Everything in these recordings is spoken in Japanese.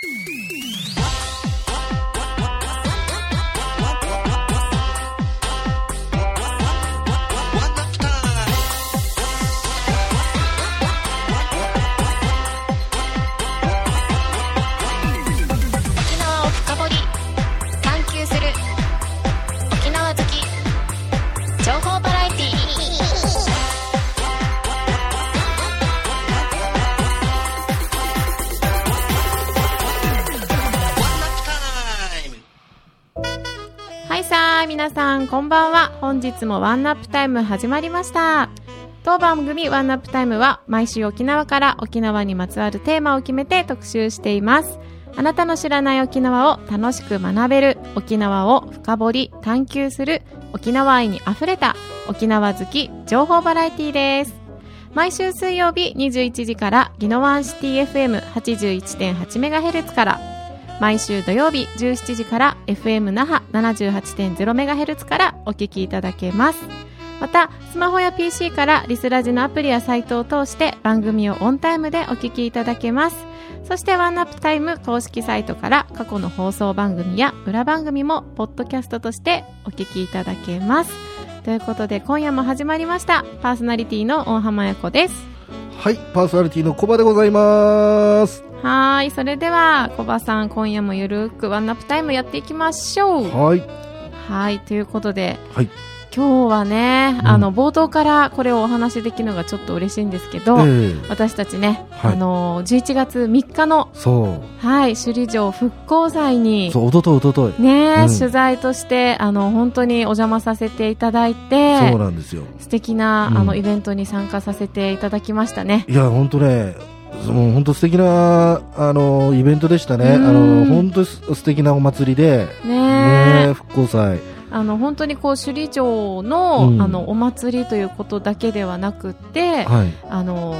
Mm-hmm. こんばんは。本日もワンナップタイム始まりました。当番組ワンナップタイムは毎週沖縄から沖縄にまつわるテーマを決めて特集しています。あなたの知らない沖縄を楽しく学べる沖縄を深掘り探求する沖縄愛にあふれた沖縄好き情報バラエティです。毎週水曜日21時からギノワンシティ FM81.8MHz から毎週土曜日17時から FM 那覇 78.0MHz からお聞きいただけます。またスマホや PC からリスラジのアプリやサイトを通して番組をオンタイムでお聞きいただけます。そしてワンナップタイム公式サイトから過去の放送番組や裏番組もポッドキャストとしてお聞きいただけます。ということで今夜も始まりました。パーソナリティの大浜彩子です。はい、パーソナリティのコバでございます。はーいそれではコバさん今夜もゆるくワンナップタイムやっていきましょう。はい、はい、ということで、はい。今日はね、うん。あの冒頭からこれをお話しできるのがちょっと嬉しいんですけど、ええ。私たちね、はい。あの11月3日の、はい、首里城復興祭にそう、おとといおととい。ね、うん。取材としてあの本当にお邪魔させていただいそうてなんですよ。素敵な、うん。あのイベントに参加させていただきましたね。いや、本当ね、もう本当素敵な、あの、イベントでしたね。うんあの、本当す素敵なお祭りで、ねね復興祭。あの本当にこう首里城の,、うんあのお祭りということだけではなくて、はい。あの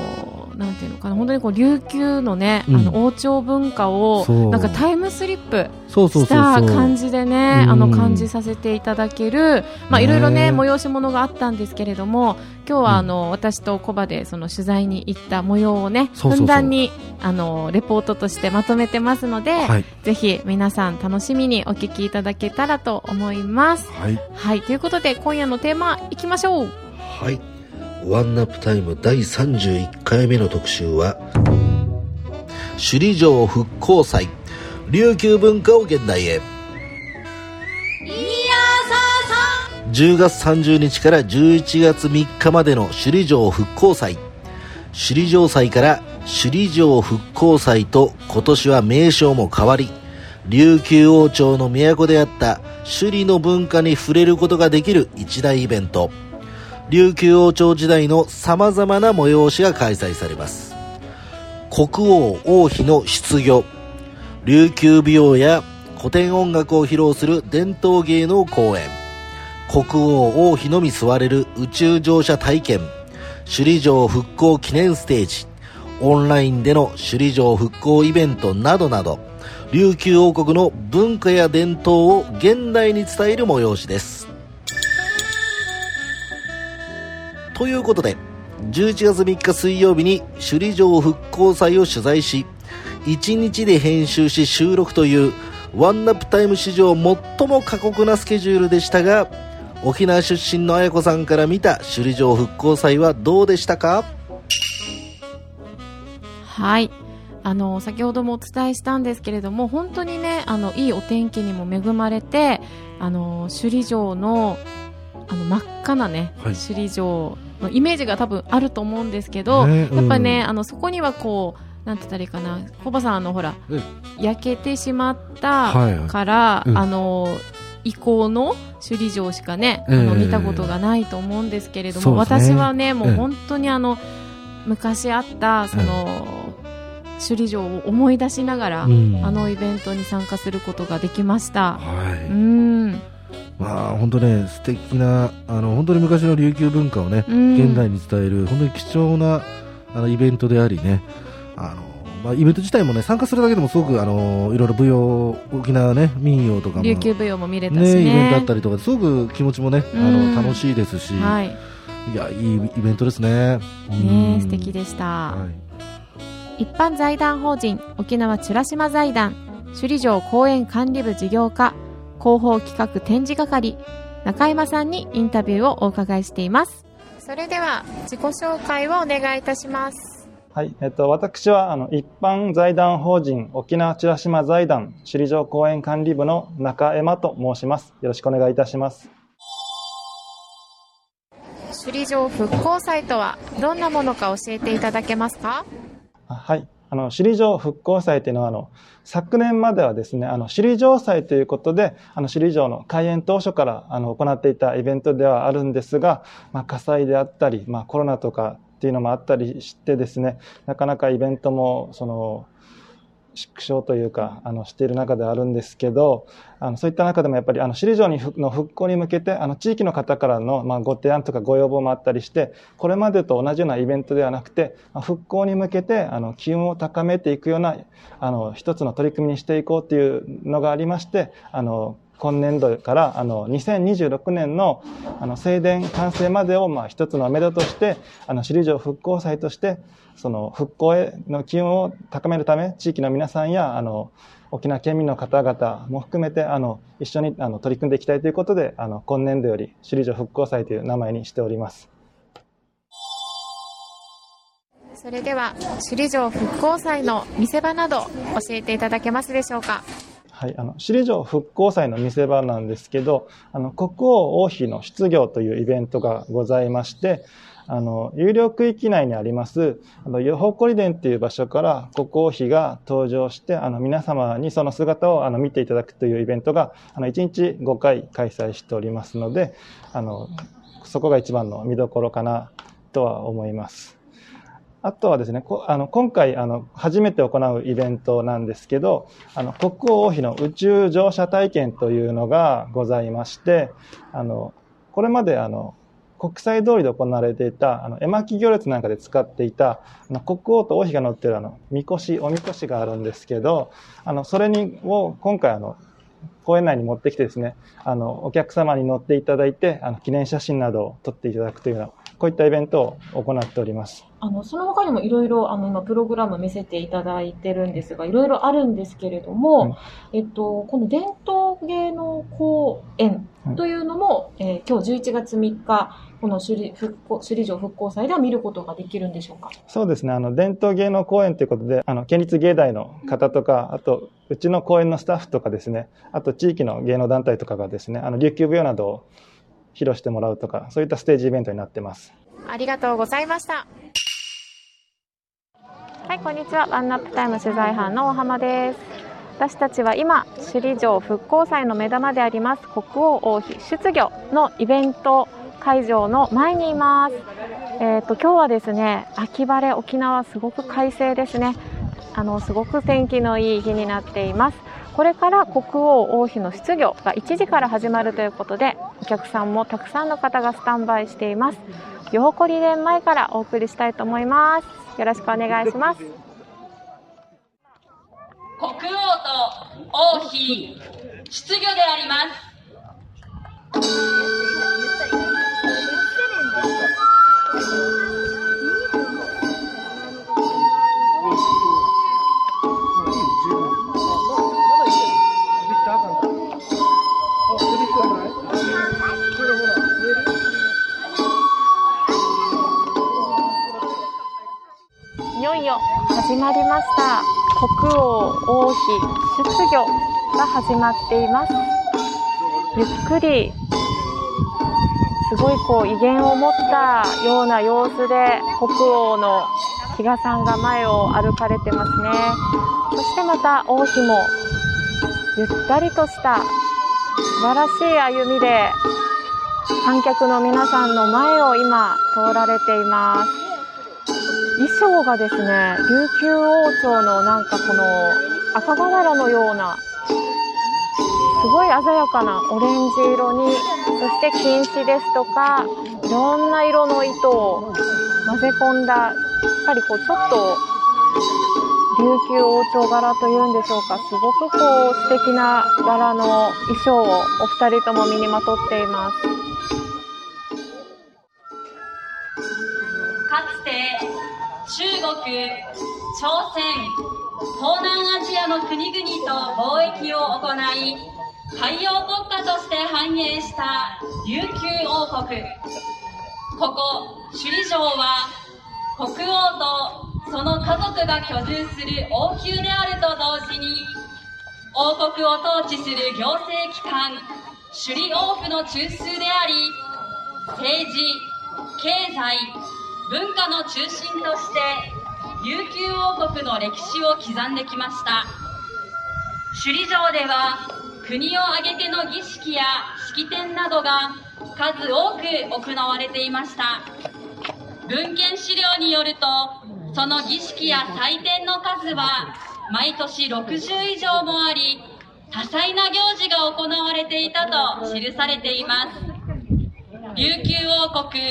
なんていうのかな本当にこう琉球のね、うんあの王朝文化をなんかタイムスリップし。た感じでねうんあの感じさせていただける、まあ、ねいろいろね催し物があったんですけれども今日はうんあの、私とコバでその取材に行った模様をねそうそうそうふんだんにあのレポートとしてまとめてますので、はい。ぜひ皆さん楽しみにお聞きいただけたらと思います。はい。はいということで今夜のテーマいきましょうはい。ワンナップタイム第31回目の特集は、首里城復興祭、琉球文化を現代へ。10月30日から11月3日までの首里城復興祭。首里城祭から首里城復興祭と今年は名称も変わり、琉球王朝の都であった首里の文化に触れることができる一大イベント。琉球王朝時代の様々な催しが開催されます国王王妃の出御琉球舞踊や古典音楽を披露する伝統芸能公演国王王妃のみ座れる宇宙乗車体験。首里城復興記念ステージ。オンラインでの首里城復興イベントなどなど。琉球王国の文化や伝統を現代に伝える催しです。ということで、11月3日水曜日に首里城復興祭を取材し、1日で編集し収録というワンナップタイム史上最も過酷なスケジュールでしたが、沖縄出身の綾子さんから見た首里城復興祭はどうでしたか？はい。あの、先ほどもお伝えしたんですけれども、本当にね、あの、いいお天気にも恵まれて、あの、首里城の、あの、真っ赤なね、はい。首里城のイメージが多分あると思うんですけど、ねやっぱね、うんあの、そこにはこう、なんて言ったらいいかな、コバさん、あの、ほら、うん焼けてしまったはいはい。から、うん。あの、遺構の首里城しかね、あええの見たことがないと思うんですけれども、ね私はね、もうええ本当にあの、昔あった、その、首里城を思い出しながら、うんあのイベントに参加することができました。はい。うん。まあ、本当ね、素敵な、あの、本当に昔の琉球文化をね、うん現代に伝える、本当に貴重な、あの、イベントでありね、あの、まあ、イベント自体もね、参加するだけでもすごく、あの、いろいろ舞踊、沖縄ね、民謡とかも、琉球舞踊も見れたしね、ね。イベントあったりとか、すごく気持ちもね、あうんの、楽しいですし、はい。いや、いいイベントですね。ねうん素敵でした。はい。一般財団法人沖縄美ら島財団首里城公園管理部事業課広報企画展示係中山さんにインタビューをお伺いしていますそれでは自己紹介をお願いいたしますはい、えっと、私は、あの、一般財団法人沖縄美ら島財団首里城公園管理部の中山と申します。よろしくお願いいたします。首里城復興祭とはどんなものか教えていただけますか？あはい。あの、首里城復興祭というのは、あの、昨年まではですね、あの、首里城祭ということで、あの、首里城の開園当初から、あの、行っていたイベントではあるんですが、まあ、火災であったり、まあ、コロナとかっていうのもあったりしてですね、なかなかイベントも、その、縮小というか、あの、している中であるんですけど、あの、そういった中でもやっぱり、あの、首里城にの復興に向けて、あの、地域の方からの、まあ、ご提案とかご要望もあったりして、これまでと同じようなイベントではなくて、まあ復興に向けて、あの、機運を高めていくような、あの、一つの取り組みにしていこうというのがありまして、あの、今年度から、あの、2026年の、あの、正殿完成までを、まあ、一つの目処として、あの、首里城復興祭として、その、復興への機運を高めるため、地域の皆さんや、あの、沖縄県民の方々も含めて、あの、一緒に、あの、取り組んでいきたいということで、あの、今年度より、首里城復興祭という名前にしております。それでは首里城復興祭の見せ場など教えていただけますでしょうかはい、あの、首里城復興祭の見せ場なんですけど、あの、国王王妃の出行というイベントがございまして、あの、有料区域内にあります、あの、よほこり殿っていう場所から国王妃が登場して、あの、皆様にその姿を、あの、見ていただくというイベントが、あの、1日5回開催しておりますので、あの、そこが一番の見どころかなとは思います。あとはですね、あの今回あの初めて行うイベントなんですけど、あの国王王妃の宇宙乗車体験というのがございまして、あのこれまであの国際通りで行われていたあの絵巻行列なんかで使っていたあの国王と王妃が乗っているあのみこし、おみこしがあるんですけど、あのそれにを今回あの公園内に持ってきてですね、あのお客様に乗っていただいて、あの記念写真などを撮っていただくというようなこういったイベントを行っております。あの、その他にもいろいろ、あの、今、プログラム見せていただいてるんですが、いろいろあるんですけれども、えっと、この伝統芸能公演というのも、えー今日11月3日、この首里復興、首里城復興祭では見ることができるんでしょうか？そうですね。あの、伝統芸能公演ということで、あの、県立芸大の方とか、あと、うちの公演のスタッフとかですね、あと地域の芸能団体とかがですね、あの、琉球舞踊などを披露してもらうとか、そういったステージイベントになってます。ありがとうございました。はいこんにちは。ワンナップタイム取材班の大浜です。私たちは今首里城復興祭の目玉であります国王王妃出御のイベント会場の前にいます。えっ、と今日はですね秋晴れ沖縄すごく快晴ですね。あのすごく天気のいい日になっています。これから国王王妃の出御が1時から始まるということでお客さんもたくさんの方がスタンバイしています。よほこり年前からお送りしたいと思います。よろしくお願いします。国王と王妃出御であります。始まりました。国王王妃出御が始まっています。ゆっくりすごいこう威厳を持ったような様子で国王の比嘉さんが前を歩かれてますね。そしてまた王妃もゆったりとした素晴らしい歩みで観客の皆さんの前を今通られています。衣装がですね琉球王朝のなんかこの赤瓦のようなすごい鮮やかなオレンジ色にそして金糸ですとかいろんな色の糸を混ぜ込んだやっぱりこうちょっと琉球王朝柄というんでしょうかすごくこう素敵な柄の衣装をお二人とも身にまとっています。かつて中国朝東南アジアの国々と貿易を行い、海洋国家として繁栄した琉球王国。ここ、首里城は、国王とその家族が居住する王宮であると同時に、王国を統治する行政機関、首里王府の中枢であり、政治、経済、文化の中心として、琉球王国の歴史を刻んできました。首里城では、国を挙げての儀式や式典などが数多く行われていました。文献資料によると、その儀式や祭典の数は毎年60以上もあり、多彩な行事が行われていたと記されています。琉球王国、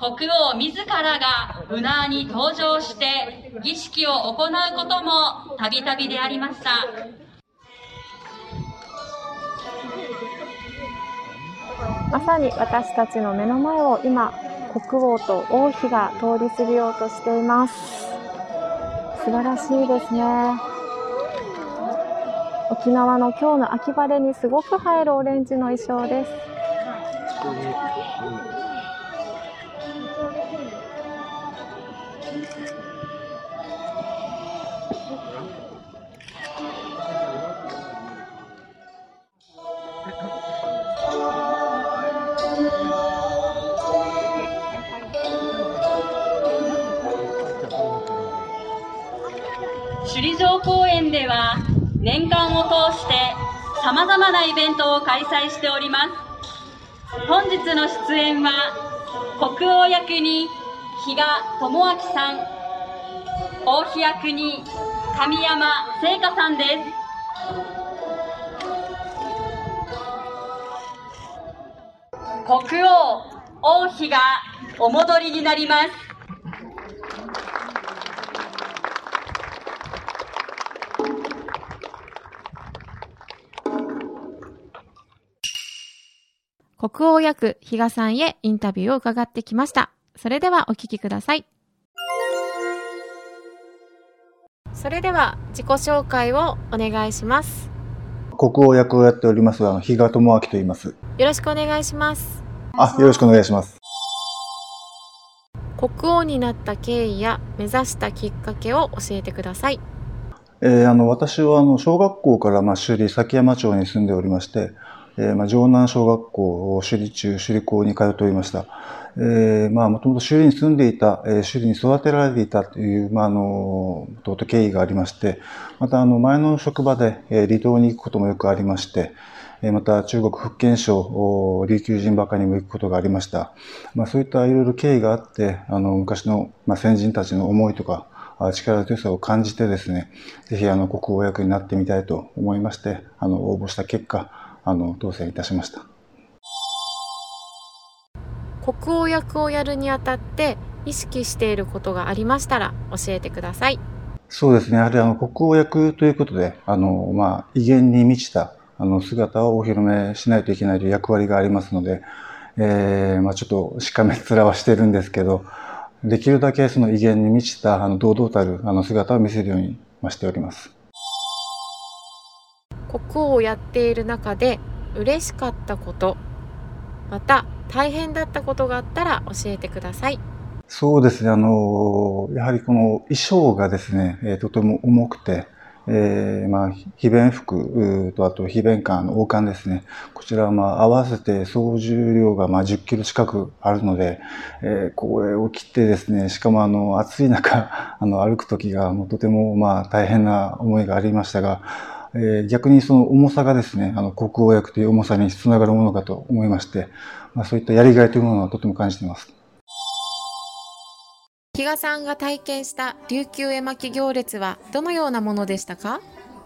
国王自らがウナーに登場して儀式を行うこともたびたびでありました。まさに私たちの目の前を今、国王と王妃が通り過ぎようとしています。素晴らしいですね。沖縄の今日の秋晴れにすごく映えるオレンジの衣装です。首里城公園では年間を通して様々なイベントを開催しております。本日の出演は国王役に比嘉智明さん、王妃役に神山聖華さんです。国王、王妃がお戻りになります。国王役比嘉さんへインタビューを伺ってきました。それではお聞きください。それでは自己紹介をお願いします。国王役をやっております、あの、比嘉智明と言います。よろしくお願いします。あ、よろしくお願いします。国王になった経緯や目指したきっかけを教えてください。えーあの、私は、あの、小学校から、まあ、首里崎山町に住んでおりまして、えーまあ、城南小学校、首里中、首里高に通っておりました。えーまあ、もともと首里に住んでいた、えー首里に育てられていたという、まあ、あの、もともと経緯がありまして、また、あの、前の職場で、えー離島に行くこともよくありまして、えーまた、中国福建省、琉球人ばかりにも行くことがありました。まあ、そういったいろいろ経緯があって、あの、昔の、まあ、先人たちの思いとか、力強さを感じてですね、ぜひあの国王役になってみたいと思いまして、あの応募した結果、あの当選いたしました。国王役をやるにあたって意識していることがありましたら教えてください。そうですね、やはりあの国王役ということで、あのまあ威厳に満ちたあの姿をお披露目しないといけないという役割がありますので、えーまあちょっとしかめっ面はしてるんですけど、できるだけその威厳に満ちたあの堂々たるあの姿を見せるようにましております。国王をやっている中で嬉しかったこと、また大変だったことがあったら教えてください。そうですね、あの、やはりこの衣装がですね、とても重くて、えーまあ、非弁服と、あと非弁艦の王冠ですね。こちらはまあ合わせて総重量がまあ10キロ近くあるので、えーこれを着てですね、しかもあの暑い中、あの歩く時がもうとてもまあ大変な思いがありましたが、えー逆にその重さがですね、あの国王役という重さにつながるものかと思いまして、まあ、そういったやりがいというものはとても感じています。比嘉さんが体験した琉球絵巻行列はどのようなものでしたか？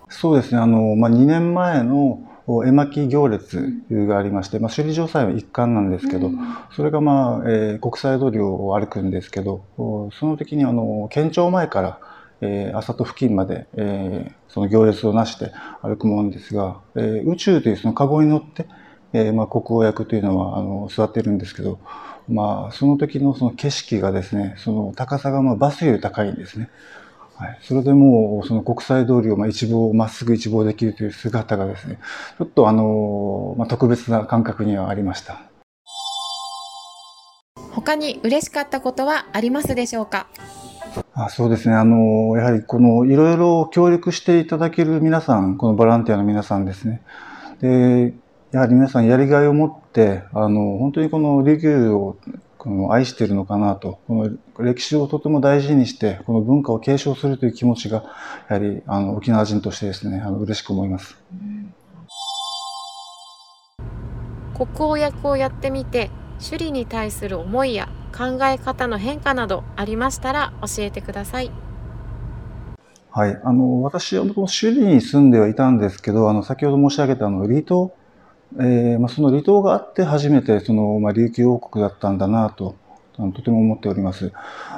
そうですね、あの、まあ、2年前のお絵巻行列がありまして、まあ、首里城祭は一環なんですけど、それがまあ、えー国際通りを歩くんですけど、おその時にあの、県庁前から、えー、朝と付近まで、えーその行列をなして歩くものですが、えー宇宙というそのカゴに乗って、えーまあ、国王役というのはあの座っているんですけど、まあ、その時のその景色がですね、その高さがまあバスより高いんですね。はい、それでもうその国際通りをまあ一望、まっすぐ一望できるという姿がですね、ちょっとあの、まあ、特別な感覚にはありました。他に嬉しかったことはありますでしょうか？あそうですね。あの、やはりこのいろいろ協力していただける皆さん、このボランティアの皆さんですね。で、やはり皆さんやりがいを持って、あの、本当にこの琉球をこの愛しているのかなと、この歴史をとても大事にして、この文化を継承するという気持ちが、やはりあの沖縄人としてですね、あの嬉しく思います。国王役をやってみて、首里に対する思いや考え方の変化などありましたら教えてください。はい。あの、私はもともと首里に住んではいたんですけど、あの、先ほど申し上げたあの、離島、えー、まあ、その離島があって初めて、その、まあ、琉球王国だったんだなと、とても思っております。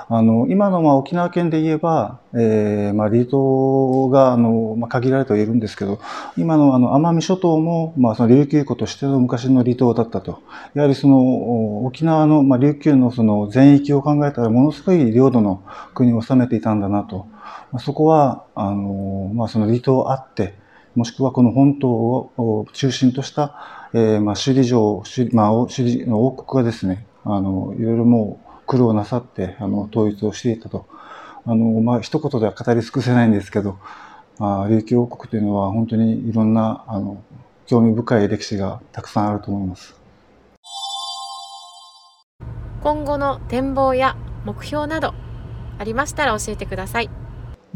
あの、今のまあ沖縄県で言えば、えー、まあ離島があの、まあ、限られてはいるんですけど、今のあの奄美諸島も、まあその琉球湖としての昔の離島だったと。やはりその沖縄の、まあ、琉球のその全域を考えたらものすごい領土の国を治めていたんだなと。まあ、そこは、あの、まあその離島あって、もしくはこの本島を中心とした、えー、まあ首里城、首里まあ、首里の王国がですね、あの、いろいろもう苦労なさって、あの、統一をしていたと。あの、まあ、一言では語り尽くせないんですけど、まあ、琉球王国というのは本当にいろんな、あの、興味深い歴史がたくさんあると思います。今後の展望や目標などありましたら教えてください。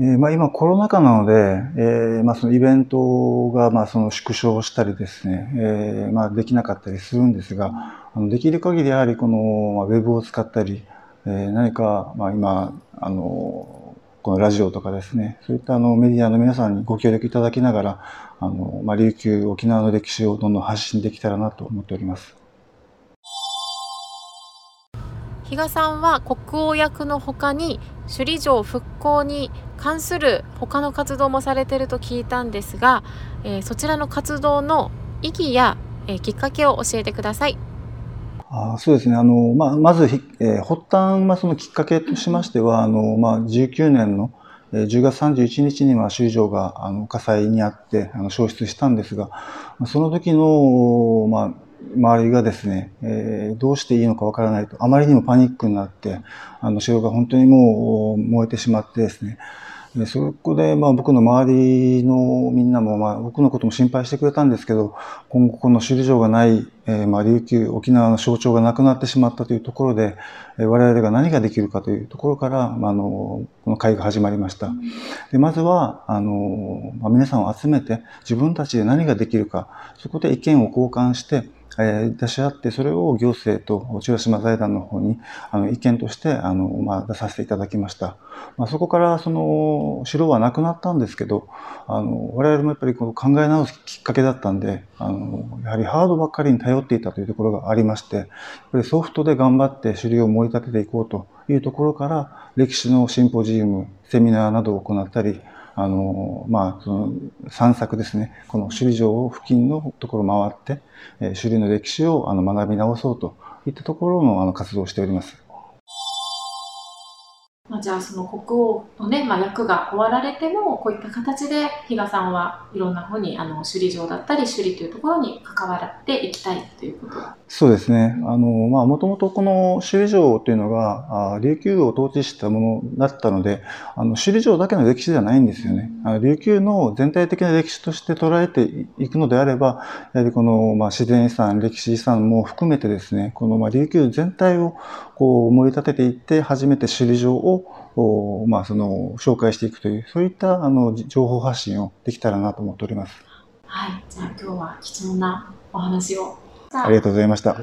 えー、まあ今コロナ禍なので、えー、まあそのイベントがまあその縮小したりですね、えー、まあできなかったりするんですが、あのできる限りやはりこの、ま、ウェブを使ったり、え、何かまあ今、あの、このラジオとかですね、そういったあのメディアの皆さんにご協力いただきながら、あの、ま、琉球、沖縄の歴史をどんどん発信できたらなと思っております。比嘉さんは国王役のほかに首里城復興に関する他の活動もされてると聞いたんですが、えー、そちらの活動の意義や、えー、きっかけを教えてください。あそうですね。あの、まあ、まず、えー、発端、まあ、そのきっかけとしましては、あの、まあ、19年の10月31日に、まあ、首里城が、あの、火災にあって、あの、消失したんですが、その時の、まあ、周りがですね、えー、どうしていいのかわからないと、あまりにもパニックになって、あの、城が本当にもう燃えてしまってですね、でそこで、まあ、僕の周りのみんなも、まあ、僕のことも心配してくれたんですけど、今後この首里城がない、えー、まあ、琉球、沖縄の象徴がなくなってしまったというところで、えー、我々が何ができるかというところから、まあ、あの、この会が始まりました。で、まずは、あの、まあ、皆さんを集めて、自分たちで何ができるか、そこで意見を交換して、え出し合って、それを行政と千代島財団の方にあの意見としてあの、まあ、出させていただきました。まあ、そこからその城はなくなったんですけど、あの我々もやっぱりこの考え直すきっかけだったんで、あのやはりハードばっかりに頼っていたというところがありまして、やっぱりソフトで頑張って首里を盛り立てていこうというところから、歴史のシンポジウム、セミナーなどを行ったり、あの、まあ、その散策ですね。この首里城付近のところを回って、首里の歴史をあの学び直そうといったところのあの活動をしております。まあ、じゃあその国王のね、まあ、役が終わられてもこういった形で比嘉さんはいろんな方にあの首里城だったり首里というところに関わっていきたいということそうですね。あの、まあ、もともとこの首里城というのが、あ琉球を統治したものだったので、あの、首里城だけの歴史ではないんですよね。あの琉球の全体的な歴史として捉えていくのであれば、やはりこの、まあ、自然遺産、歴史遺産も含めてですね、この、まあ、琉球全体をこう、盛り立てていって、初めて首里城を、まあ、その、紹介していくという、そういった、あの、情報発信をできたらなと思っております。はい。じゃあ今日は貴重なお話を。ありがとうございました。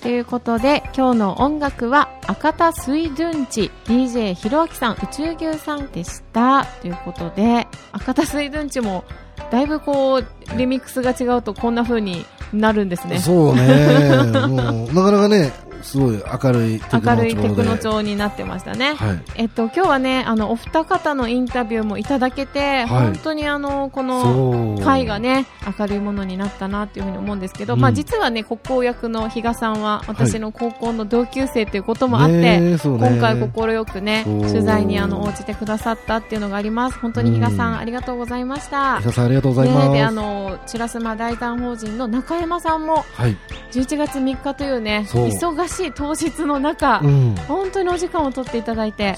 ということで、今日の音楽は、赤田水準地 DJ ひろあきさん、宇宙牛さんでした。ということで、赤田水準地も、だいぶこう、リミックスが違うとこんな風になるんですね。そうね。もう、なかなかね、すごい明るいテクノ調で。明るいテクノ調になってましたね。はい。えっと、今日はね、あの、お二方のインタビューもいただけて、はい本当にあの、この。会がね、明るいものになったなっていうふうに思うんですけど、うんまあ実はね、国交役の比嘉さんは私の高校の同級生ということもあって、ねえそうね今回快くね、取材にあの、応じてくださったっていうのがあります。本当に比嘉さん、うんありがとうございました。石田さんありがとうございます。ねで、あの、チュラスマ大胆法人の中山さんも、はい。11月3日というね、忙しい当日の中、うん。本当にお時間を取っていただいて。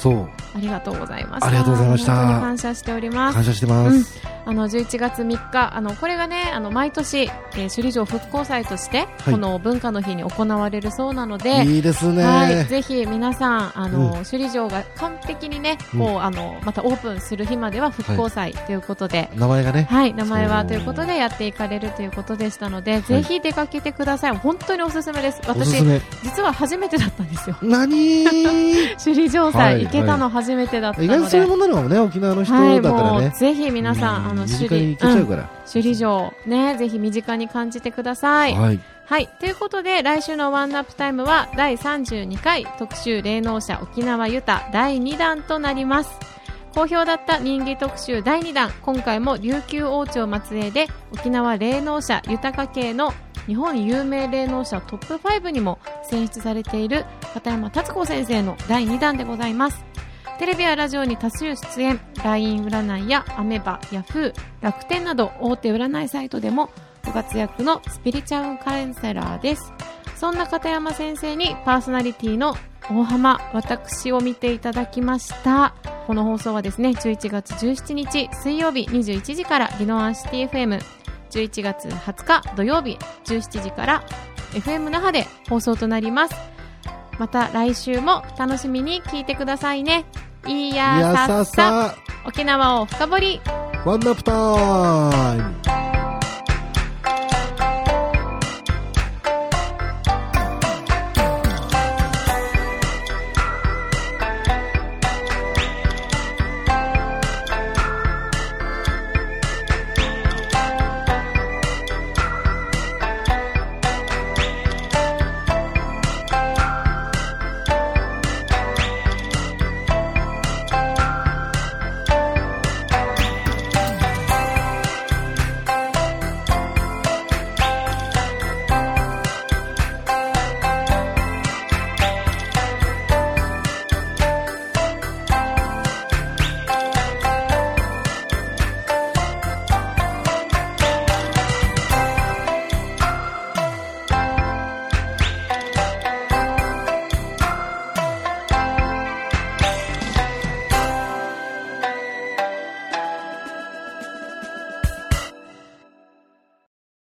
ありがとうございました。ありがとうございました感謝しております。感謝してます。あの11月3日、あのこれがね、あの毎年、えー首里城復興祭として、この文化の日に行われるそうなので、いいですね。はい、ぜひ皆さん、あの、うん首里城が完璧にね、うんこう、あの、またオープンする日までは復興祭ということで、名前がね。はい、名前はということでやっていかれるということでしたので、ぜひ出かけてください。本当におすすめです。私。実は初めてだったんですよ。何？首里城は祭、い行けたの初めてだった意ので。外とそういうもんなのかもね、沖縄の人はい、だからね。もうぜひ皆さん、あの、身首里。首里城、ね、ぜひ身近に感じてください。はい。はい。ということで、来週のワンナップタイムは第32回特集霊能者沖縄ユタ第2弾となります。好評だった人気特集第2弾。今回も琉球王朝末裔で沖縄霊能者豊か系の日本有名霊能者トップ5にも選出されている片山達子先生の第2弾でございます。テレビやラジオに多数出演、LINE 占いやアメバ、ヤフー、楽天など大手占いサイトでもご活躍のスピリチュアルカウンセラーです。そんな片山先生にパーソナリティの大浜、私を見ていただきました。この放送はですね、11月17日水曜日21時からギノアンシティ FM、11月20日土曜日17時から FM 那覇で放送となります。また来週も楽しみに聞いてくださいね。いやいやさっさ、ささ、沖縄を深掘り。ワンナップタイム